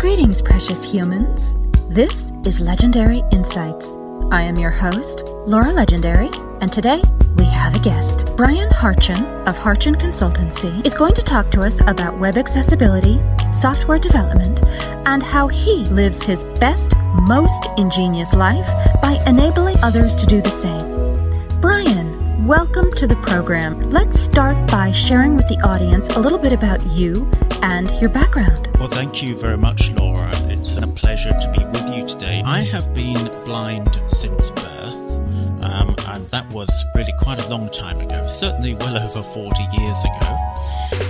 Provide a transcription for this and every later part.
Greetings, precious humans. This is Legendary Insights. I am your host, Laura Legendary, and today we have a guest. Brian Hartgen of Hartgen Consultancy is going to talk to us about web accessibility, software development, and how he lives his best, most ingenious life by enabling others to do the same. Brian, welcome to the program. Let's start by sharing with the audience a little bit about you and your background. Well, thank you very much, Laura. It's a pleasure to be with you today. I have been blind since birth, um, and that was really quite a long time ago, certainly well over 40 years ago.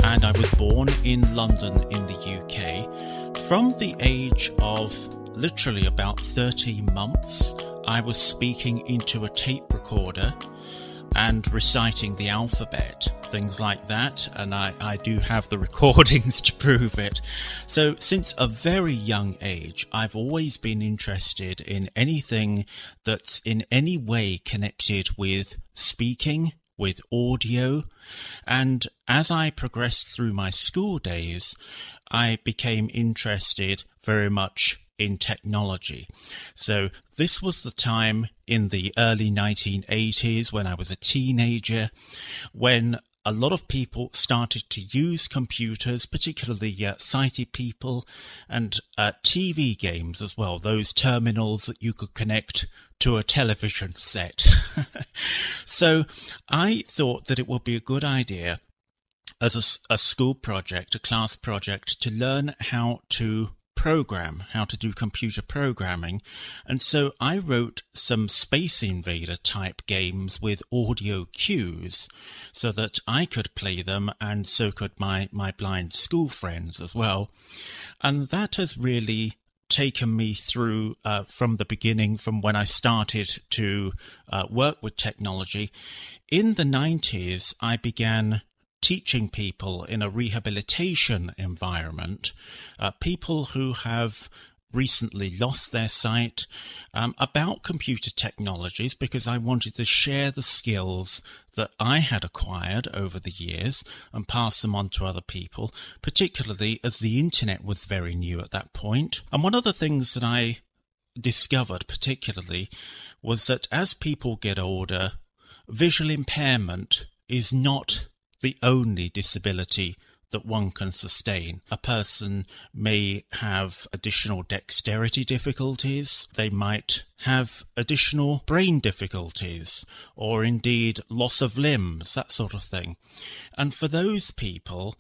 And I was born in London in the UK. From the age of literally about 13 months, I was speaking into a tape recorder and reciting the alphabet, things like that. And I, I do have the recordings to prove it. So, since a very young age, I've always been interested in anything that's in any way connected with speaking, with audio. And as I progressed through my school days, I became interested very much in technology. So this was the time in the early 1980s when I was a teenager when a lot of people started to use computers, particularly uh, sighted people, and uh, TV games as well, those terminals that you could connect to a television set. so I thought that it would be a good idea as a, a school project, a class project, to learn how to program, how to do computer programming. And so I wrote some Space Invader type games with audio cues so that I could play them and so could my, my blind school friends as well. And that has really taken me through uh, from the beginning, from when I started to uh, work with technology. In the 90s, I began teaching people in a rehabilitation environment, uh, people who have recently lost their sight, um, about computer technologies because I wanted to share the skills that I had acquired over the years and pass them on to other people, particularly as the internet was very new at that point. And one of the things that I discovered particularly was that as people get older, visual impairment is not the only disability that one can sustain. A person may have additional dexterity difficulties, they might have additional brain difficulties, or indeed loss of limbs, that sort of thing. And for those people,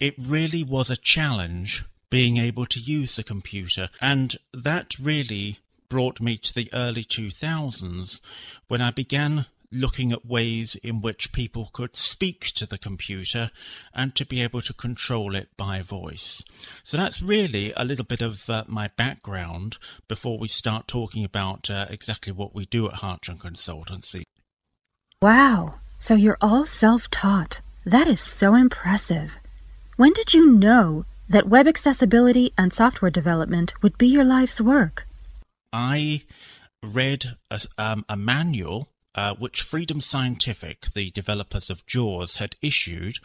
it really was a challenge being able to use a computer, and that really brought me to the early 2000s when I began looking at ways in which people could speak to the computer and to be able to control it by voice. So that's really a little bit of uh, my background before we start talking about uh, exactly what we do at Hartgen Consultancy. Wow, so you're all self taught. That is so impressive. When did you know that web accessibility and software development would be your life's work? I read a, um, a manual uh, which Freedom Scientific, the developers of JAWS, had issued.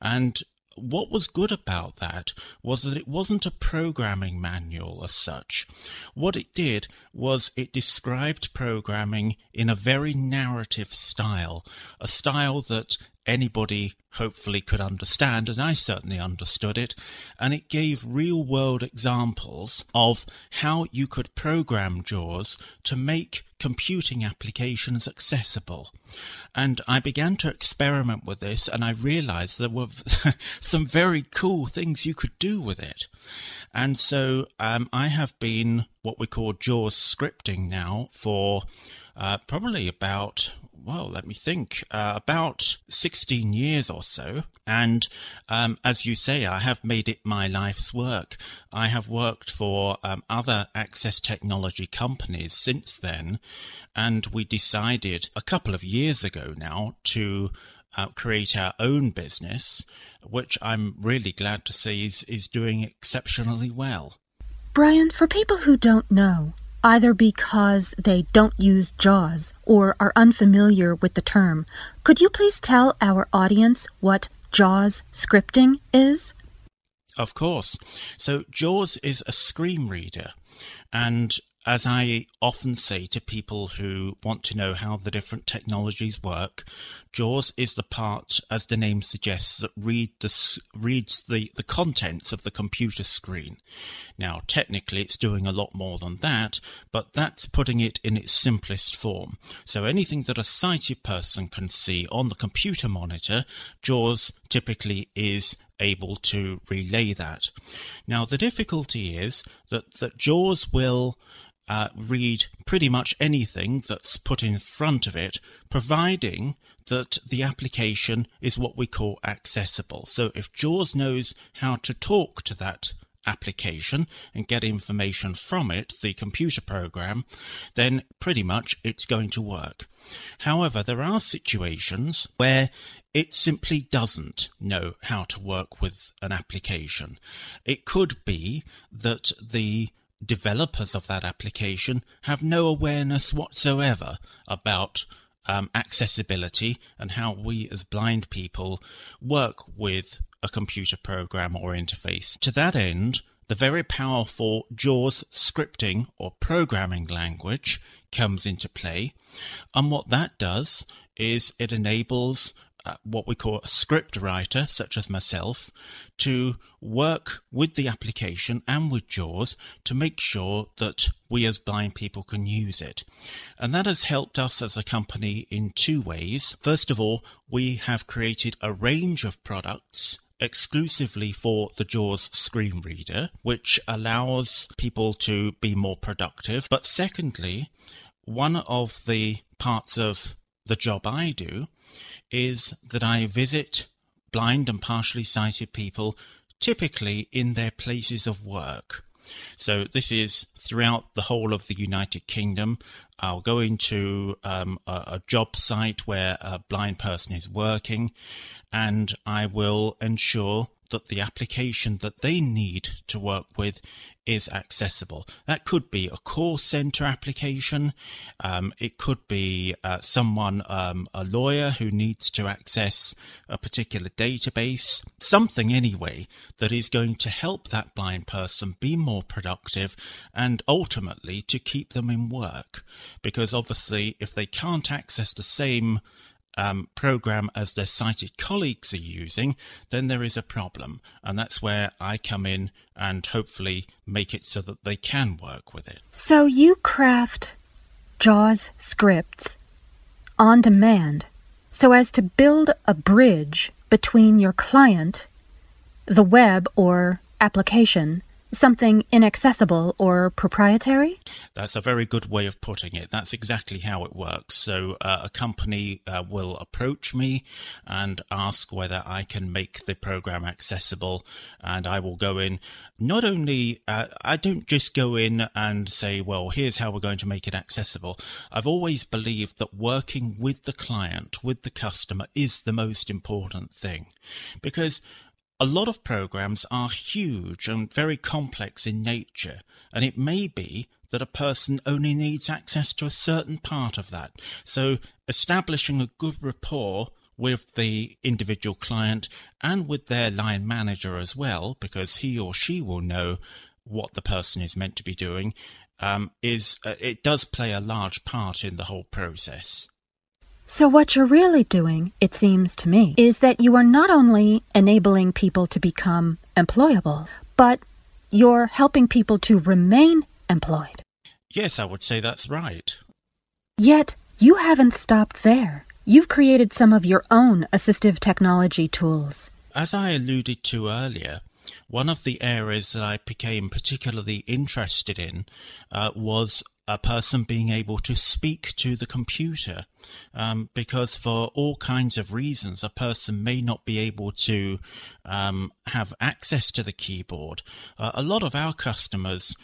And what was good about that was that it wasn't a programming manual as such. What it did was it described programming in a very narrative style, a style that anybody hopefully could understand, and I certainly understood it. And it gave real world examples of how you could program JAWS to make computing applications accessible. And I began to experiment with this, and I realized there were some very cool things you could do with it. And so um, I have been what we call JAWS scripting now for uh, probably about well, let me think, uh, about 16 years or so. And um, as you say, I have made it my life's work. I have worked for um, other access technology companies since then. And we decided a couple of years ago now to uh, create our own business, which I'm really glad to see is, is doing exceptionally well. Brian, for people who don't know, either because they don't use JAWS or are unfamiliar with the term. Could you please tell our audience what JAWS scripting is? Of course. So JAWS is a screen reader, and as I often say to people who want to know how the different technologies work, JAWS is the part, as the name suggests, that read the, reads the, the contents of the computer screen. Now, technically, it's doing a lot more than that, but that's putting it in its simplest form. So anything that a sighted person can see on the computer monitor, JAWS typically is able to relay that. Now, the difficulty is that, that JAWS will uh, read pretty much anything that's put in front of it, providing that the application is what we call accessible. So if JAWS knows how to talk to that application and get information from it, the computer program, then pretty much it's going to work. However, there are situations where it simply doesn't know how to work with an application. It could be that the developers of that application have no awareness whatsoever about um, accessibility and how we as blind people work with a computer program or interface. To that end, the very powerful JAWS scripting or programming language comes into play. And what that does is it enables what we call a script writer, such as myself, to work with the application and with JAWS to make sure that we as blind people can use it. And that has helped us as a company in two ways. First of all, we have created a range of products exclusively for the JAWS screen reader, which allows people to be more productive. But secondly, one of the parts of the job I do is that I visit blind and partially sighted people typically in their places of work. So this is throughout the whole of the United Kingdom. I'll go into um, a, a, job site where a blind person is working, and I will ensure that the application that they need to work with is accessible. That could be a call center application. Um, it could be uh, someone, um, a lawyer who needs to access a particular database, something anyway that is going to help that blind person be more productive and ultimately to keep them in work. Because obviously, if they can't access the same um, program as their sighted colleagues are using, then there is a problem. And that's where I come in and hopefully make it so that they can work with it. So you craft JAWS scripts on demand so as to build a bridge between your client, the web or application, something inaccessible or proprietary? That's a very good way of putting it. That's exactly how it works. So, uh, a company uh, will approach me and ask whether I can make the program accessible, and I will go in. Not only, uh, I don't just go in and say, well, here's how we're going to make it accessible. I've always believed that working with the client, with the customer, is the most important thing because a lot of programs are huge and very complex in nature, and it may be that a person only needs access to a certain part of that. So, establishing a good rapport with the individual client and with their line manager as well, because he or she will know what the person is meant to be doing, um, is uh, it does play a large part in the whole process. So, what you're really doing, it seems to me, is that you are not only enabling people to become employable, but you're helping people to remain employed. Yes, I would say that's right. Yet, you haven't stopped there. You've created some of your own assistive technology tools. As I alluded to earlier, one of the areas that I became particularly interested in uh, was a person being able to speak to the computer. Um, because for all kinds of reasons a person may not be able to um, have access to the keyboard. Uh, a lot of our customers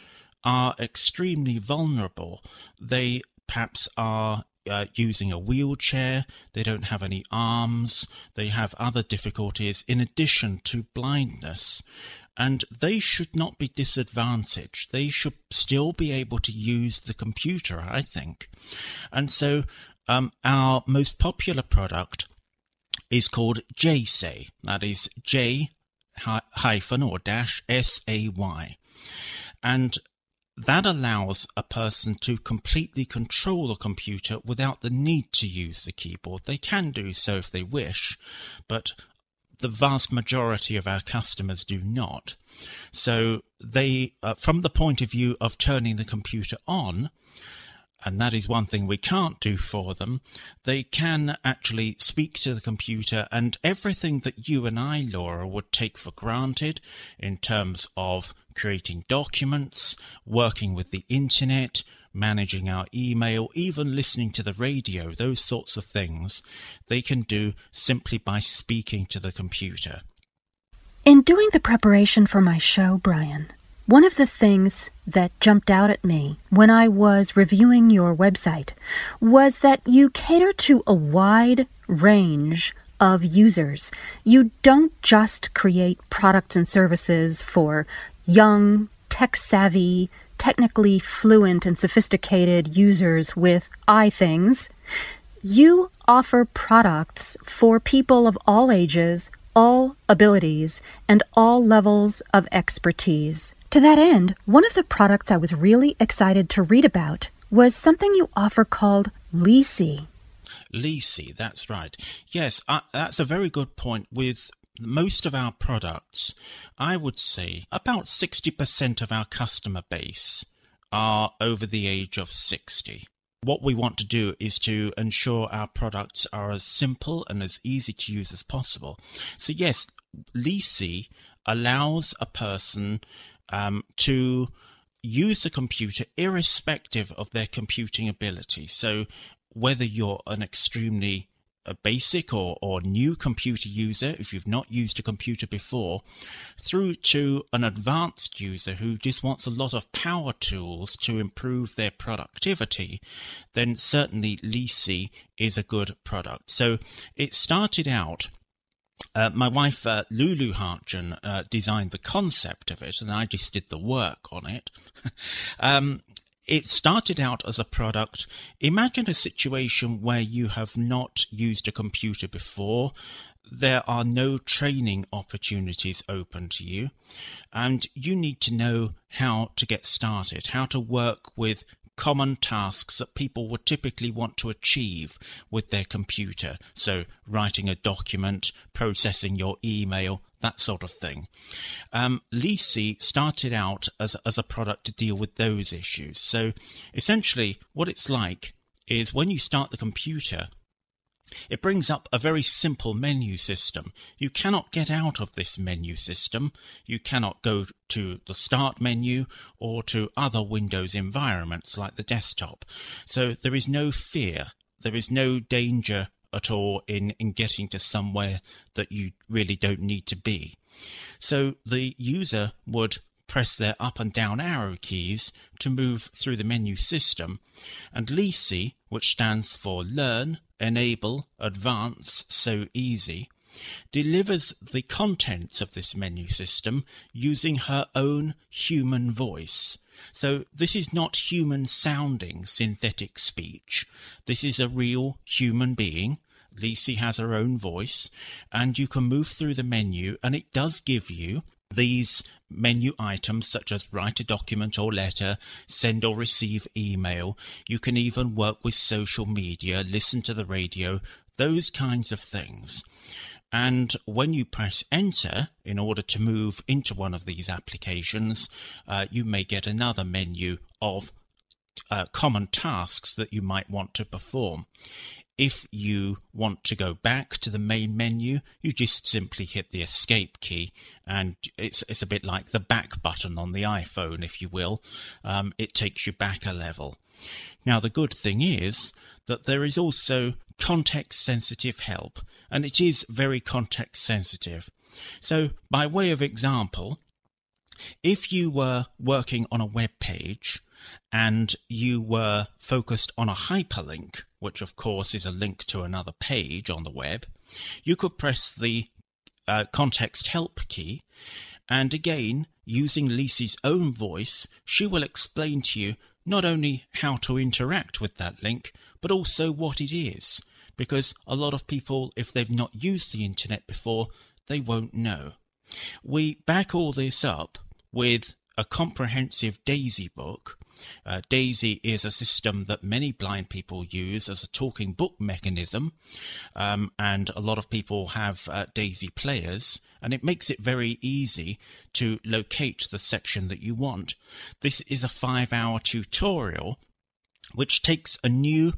are extremely vulnerable. They perhaps are uh, using a wheelchair, they don't have any arms, they have other difficulties in addition to blindness and they should not be disadvantaged. They should still be able to use the computer, I think. And so, um, our most popular product is called JSay. That is J hyphen or dash S-A-Y. And that allows a person to completely control the computer without the need to use the keyboard. They can do so if they wish, but the vast majority of our customers do not. So they, uh, from the point of view of turning the computer on, and that is one thing we can't do for them, they can actually speak to the computer and everything that you and I, Laura, would take for granted in terms of creating documents, working with the internet, managing our email, even listening to the radio, those sorts of things, they can do simply by speaking to the computer. In doing the preparation for my show, Brian, one of the things that jumped out at me when I was reviewing your website was that you cater to a wide range of users. You don't just create products and services for young, tech savvy, technically fluent and sophisticated users with iThings. You offer products for people of all ages, all abilities, and all levels of expertise. To that end, one of the products I was really excited to read about was something you offer called Leasey. Leasey, that's right. Yes, uh, that's a very good point. With most of our products, I would say about 60% of our customer base are over the age of 60. What we want to do is to ensure our products are as simple and as easy to use as possible. So, yes, Leasey allows a person um, to use a computer irrespective of their computing ability. So whether you're an extremely a basic or, or new computer user, if you've not used a computer before, through to an advanced user who just wants a lot of power tools to improve their productivity, then certainly Leasey is a good product. So it started out uh, my wife, uh, Lulu Hartgen, uh, designed the concept of it, and I just did the work on it. um, it started out as a product. Imagine a situation where you have not used a computer before. There are no training opportunities open to you, and you need to know how to get started, how to work with common tasks that people would typically want to achieve with their computer. So, writing a document, processing your email, that sort of thing. Um, Leasey started out as, as a product to deal with those issues. So, essentially, what it's like is when you start the computer, it brings up a very simple menu system. You cannot get out of this menu system. You cannot go to the Start menu or to other Windows environments like the desktop. So there is no fear. There is no danger at all in, in getting to somewhere that you really don't need to be. So the user would press their up and down arrow keys to move through the menu system, and Leasey, which stands for Learn, Enable, Advance, So Easy, delivers the contents of this menu system using her own human voice. So this is not human sounding synthetic speech. This is a real human being. Leasey has her own voice, and you can move through the menu, and it does give you these menu items such as write a document or letter, send or receive email. You can even work with social media, listen to the radio, those kinds of things. And when you press enter in order to move into one of these applications, uh, you may get another menu of uh, common tasks that you might want to perform. If you want to go back to the main menu, you just simply hit the escape key, and it's it's a bit like the back button on the iPhone, if you will. Um, it takes you back a level. Now, the good thing is that there is also context sensitive help, and it is very context sensitive. So, by way of example, if you were working on a web page and you were focused on a hyperlink, which of course is a link to another page on the web, you could press the uh, context help key, and again, using Leasey's own voice, she will explain to you not only how to interact with that link, but also what it is. Because a lot of people, if they've not used the internet before, they won't know. We back all this up with a comprehensive DAISY book. Uh, DAISY is a system that many blind people use as a talking book mechanism, um, and a lot of people have uh, DAISY players, and it makes it very easy to locate the section that you want. This is a five hour tutorial which takes a new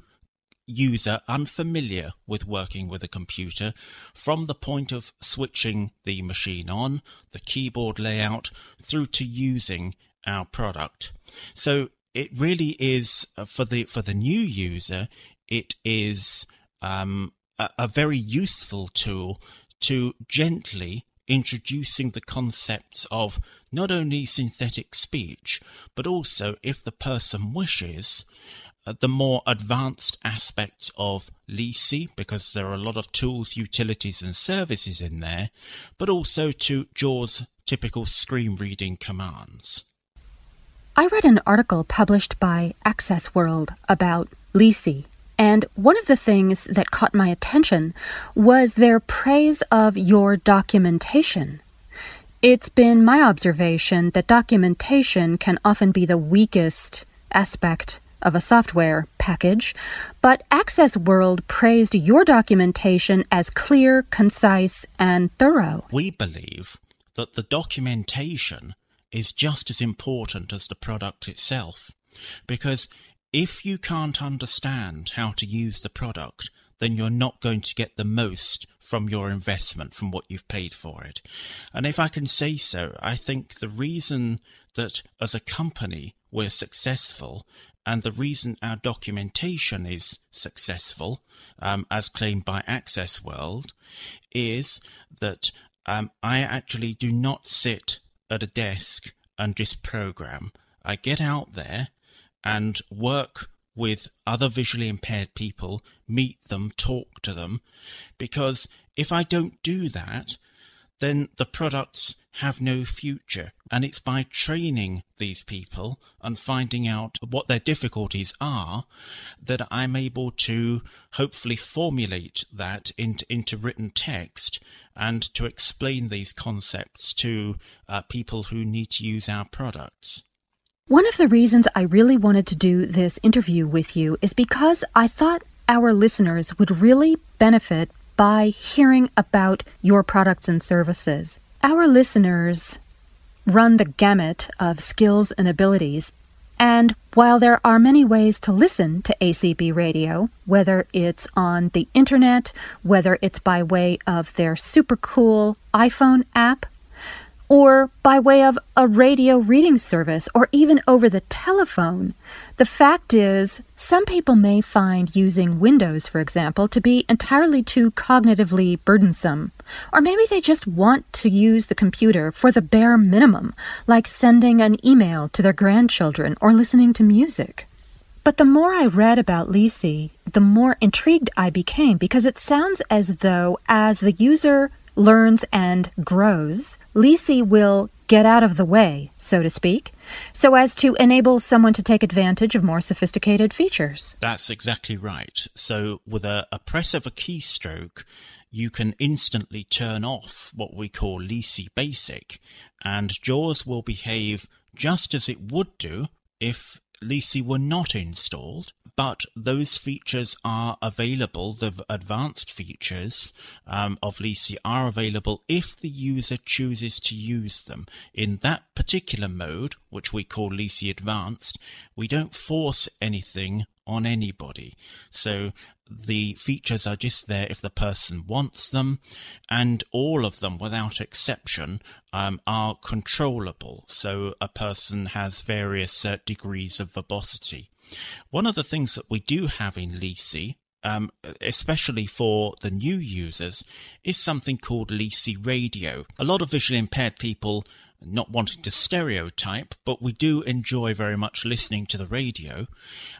user unfamiliar with working with a computer from the point of switching the machine on, the keyboard layout, through to using our product. So it really is uh, for the for the new user. It is um, a, a very useful tool to gently introducing the concepts of not only synthetic speech, but also, if the person wishes, uh, the more advanced aspects of Leasey, because there are a lot of tools, utilities, and services in there, but also to JAWS typical screen reading commands. I read an article published by Access World about Leasey, and one of the things that caught my attention was their praise of your documentation. It's been my observation that documentation can often be the weakest aspect of a software package, but Access World praised your documentation as clear, concise, and thorough. We believe that the documentation is just as important as the product itself, because if you can't understand how to use the product, then you're not going to get the most from your investment, from what you've paid for it. And if I can say so, I think the reason that as a company we're successful and the reason our documentation is successful, um, as claimed by Access World, is that um, I actually do not sit at a desk and just program. I get out there and work with other visually impaired people, meet them, talk to them, because if I don't do that, then the products have no future. And it's by training these people and finding out what their difficulties are that I'm able to hopefully formulate that into, written text and to explain these concepts to uh, people who need to use our products. One of the reasons I really wanted to do this interview with you is because I thought our listeners would really benefit by hearing about your products and services. Our listeners run the gamut of skills and abilities, and while there are many ways to listen to ACB radio, whether it's on the internet, whether it's by way of their super cool iPhone app, or by way of a radio reading service, or even over the telephone. The fact is, some people may find using Windows, for example, to be entirely too cognitively burdensome. Or maybe they just want to use the computer for the bare minimum, like sending an email to their grandchildren or listening to music. But the more I read about Leasey, the more intrigued I became because it sounds as though as the user learns and grows, Leasey will get out of the way, so to speak, so as to enable someone to take advantage of more sophisticated features. That's exactly right. So, with a, a press of a keystroke, you can instantly turn off what we call Leasey Basic, and JAWS will behave just as it would do if Leasey were not installed but those features are available. The advanced features um, of Leasey are available if the user chooses to use them. In that particular mode, which we call Leasey Advanced, we don't force anything on anybody. So the features are just there if the person wants them, and all of them, without exception, um, are controllable. So a person has various uh, degrees of verbosity. One of the things that we do have in Leasey, um, especially for the new users, is something called Leasey Radio. A lot of visually impaired people not wanting to stereotype, but we do enjoy very much listening to the radio.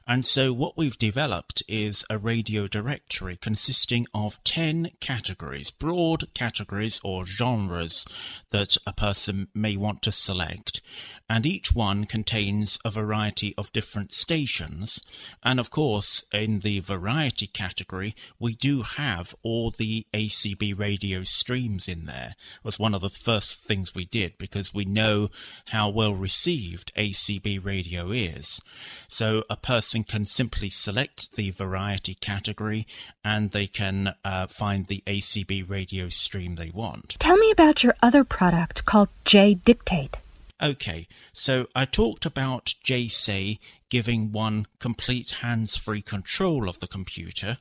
And so, what we've developed is a radio directory consisting of 10 categories, broad categories or genres that a person may want to select. and each one contains a variety of different stations. And of course, in the variety category, we do have all the ACB radio streams in there. It was one of the first things we did because we know how well received ACB radio is. So a person can simply select the variety category and they can uh, find the ACB radio stream they want. Tell me about your other product called JDictate. Okay, so I talked about JSay giving one complete hands free control of the computer,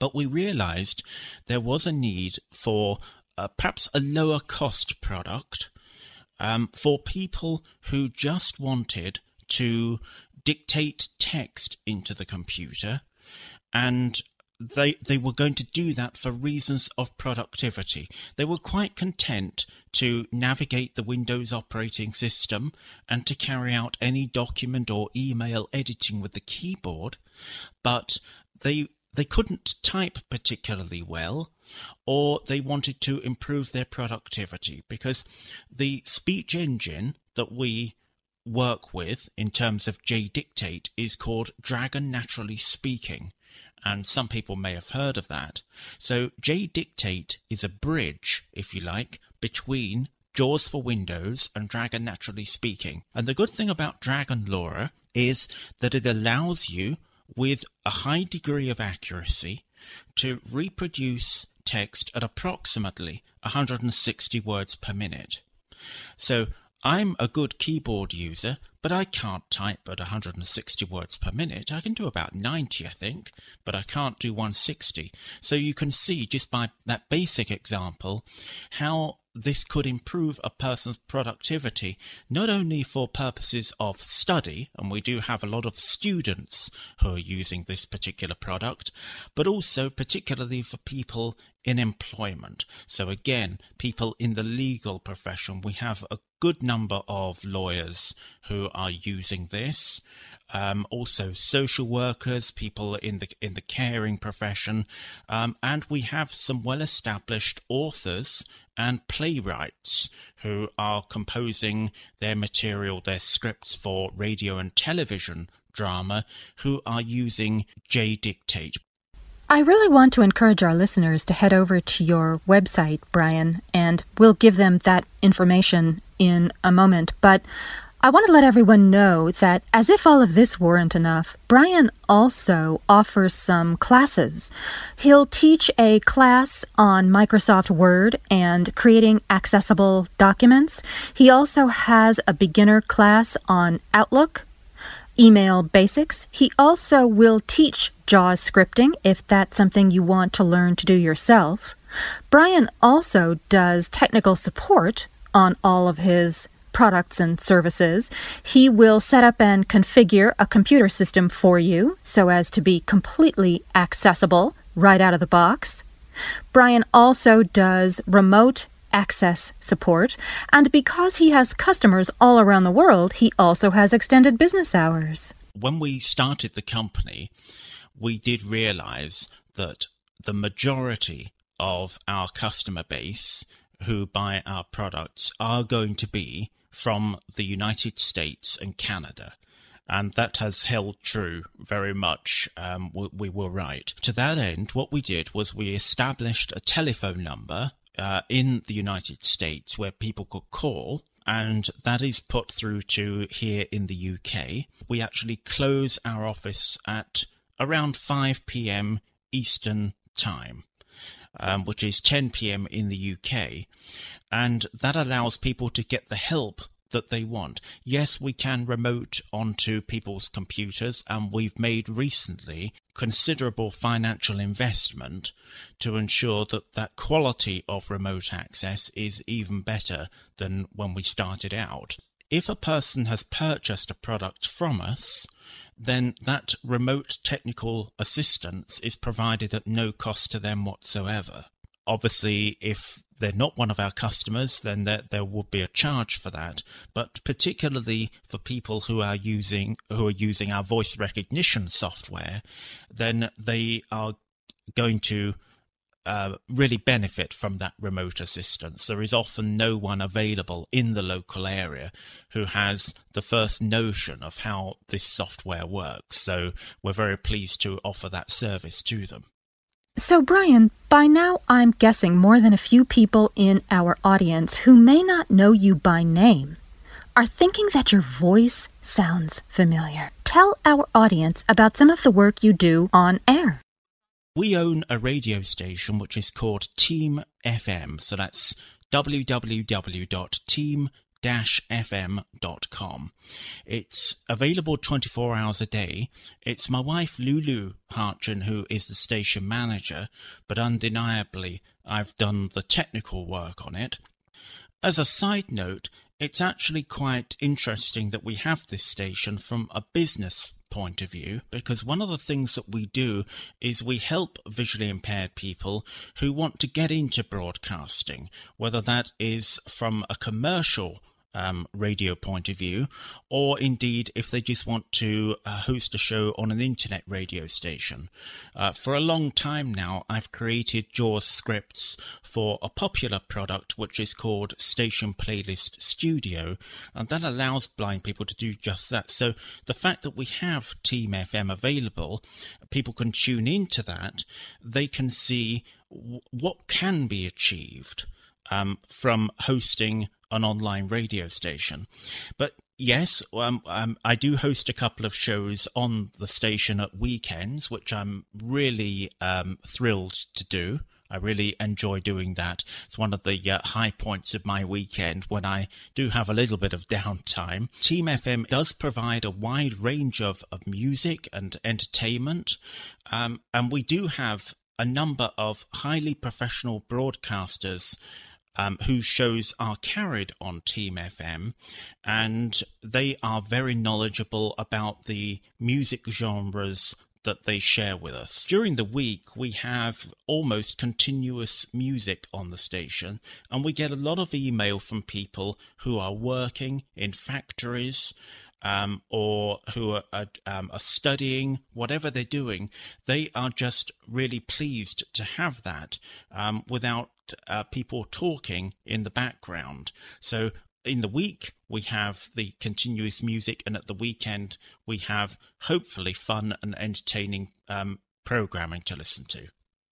but we realized there was a need for uh, perhaps a lower cost product um, for people who just wanted to dictate text into the computer and they they were going to do that for reasons of productivity. They were quite content to navigate the Windows operating system and to carry out any document or email editing with the keyboard, but they they couldn't type particularly well or they wanted to improve their productivity because the speech engine that we work with in terms of JDictate is called Dragon Naturally Speaking and some people may have heard of that. So JDictate is a bridge, if you like, between JAWS for Windows and Dragon Naturally Speaking. And the good thing about Dragon Laura is that it allows you, with a high degree of accuracy, to reproduce text at approximately 160 words per minute. So I'm a good keyboard user, but I can't type at 160 words per minute. I can do about 90, I think, but I can't do 160. So you can see just by that basic example how this could improve a person's productivity, not only for purposes of study, and we do have a lot of students who are using this particular product, but also particularly for people in employment. So, again, people in the legal profession, we have a good number of lawyers who are using this. Um, also, social workers, people in the in the caring profession, um, and we have some well-established authors and playwrights who are composing their material, their scripts for radio and television drama, who are using JDictate. I really want to encourage our listeners to head over to your website, Brian, and we'll give them that information in a moment. But I want to let everyone know that, as if all of this weren't enough, Brian also offers some classes. He'll teach a class on Microsoft Word and creating accessible documents. He also has a beginner class on Outlook, email basics. He also will teach JAWS scripting if that's something you want to learn to do yourself. Brian also does technical support on all of his products and services. He will set up and configure a computer system for you so as to be completely accessible right out of the box. Brian also does remote access support, and because he has customers all around the world, he also has extended business hours. When we started the company, we did realize that the majority of our customer base who buy our products are going to be from the United States and Canada. And that has held true very much. Um, we, we, were right. To that end, what we did was we established a telephone number uh, in the United States where people could call and that is put through to here in the UK. We actually close our office at around 5 p.m. Eastern Time. Um, which is 10 p.m. in the UK, and that allows people to get the help that they want. Yes, we can remote onto people's computers, and we've made recently considerable financial investment to ensure that that quality of remote access is even better than when we started out. If a person has purchased a product from us, then that remote technical assistance is provided at no cost to them whatsoever. Obviously, if they're not one of our customers, then there, there would be a charge for that. But particularly for people who are using who are using our voice recognition software, then they are going to uh, really benefit from that remote assistance. There is often no one available in the local area who has the first notion of how this software works. So we're very pleased to offer that service to them. So, Brian, by now I'm guessing more than a few people in our audience who may not know you by name are thinking that your voice sounds familiar. Tell our audience about some of the work you do on air. We own a radio station which is called Team FM. So that's www.team fm.com. It's available 24 hours a day. It's my wife Lulu Hartgen who is the station manager, but undeniably I've done the technical work on it. As a side note, it's actually quite interesting that we have this station from a business point of view because one of the things that we do is we help visually impaired people who want to get into broadcasting, whether that is from a commercial um, radio point of view, or indeed if they just want to uh, host a show on an internet radio station. Uh, for a long time now, I've created JAWS scripts for a popular product which is called Station Playlist Studio, and that allows blind people to do just that. So the fact that we have Team FM available, people can tune into that, they can see w- what can be achieved. Um, from hosting an online radio station. But yes, um, um, I do host a couple of shows on the station at weekends, which I'm really um, thrilled to do. I really enjoy doing that. It's one of the uh, high points of my weekend when I do have a little bit of downtime. Team FM does provide a wide range of, of music and entertainment, um, and we do have a number of highly professional broadcasters um, whose shows are carried on Team FM, and they are very knowledgeable about the music genres that they share with us. During the week, we have almost continuous music on the station, and we get a lot of email from people who are working in factories. Um, or who are, um, are studying, whatever they're doing, they are just really pleased to have that um, without uh, people talking in the background. So in the week, we have the continuous music, and at the weekend, we have hopefully fun and entertaining um, programming to listen to.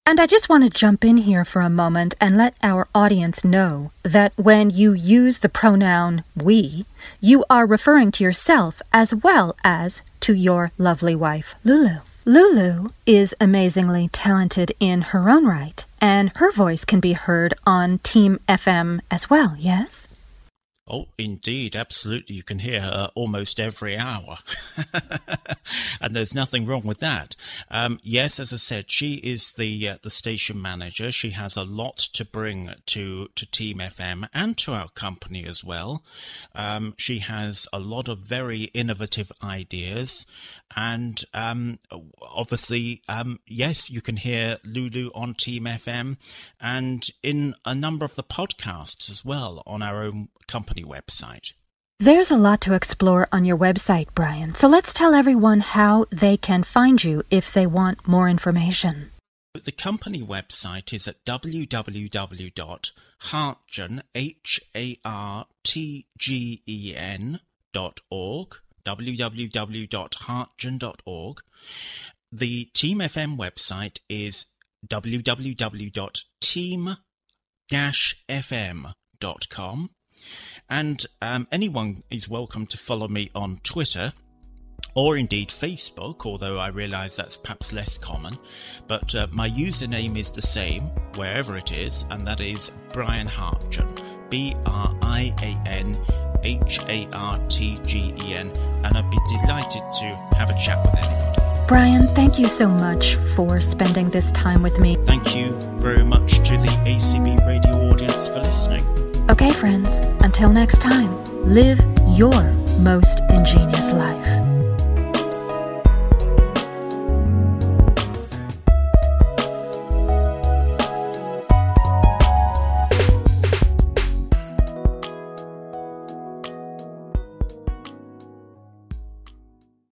And I just want to jump in here for a moment and let our audience know that when you use the pronoun we, you are referring to yourself as well as to your lovely wife, Lulu. Lulu is amazingly talented in her own right, and her voice can be heard on Team FM as well, yes? Oh, indeed, absolutely. You can hear her almost every hour. and there's nothing wrong with that. Um, yes, as I said, she is the uh, the station manager. She has a lot to bring to, to Team FM and to our company as well. Um, she has a lot of very innovative ideas. And um, obviously, um, yes, you can hear Lulu on Team FM and in a number of the podcasts as well on our own company website. There's a lot to explore on your website, Brian, so let's tell everyone how they can find you if they want more information. The company website is at www.hartgen, H-A-R-T-G-E-N dot org, www.hartgen.org. The Team FM website is www.team-fm.com. And um, anyone is welcome to follow me on Twitter or indeed Facebook, although I realise that's perhaps less common. But uh, my username is the same wherever it is, and that is Brian Hartgen. B R I A N H A R T G E N, and I'd be delighted to have a chat with anybody. Brian, thank you so much for spending this time with me. Thank you very much to the ACB radio audience for listening. Okay, friends, until next time, live your most ingenious life.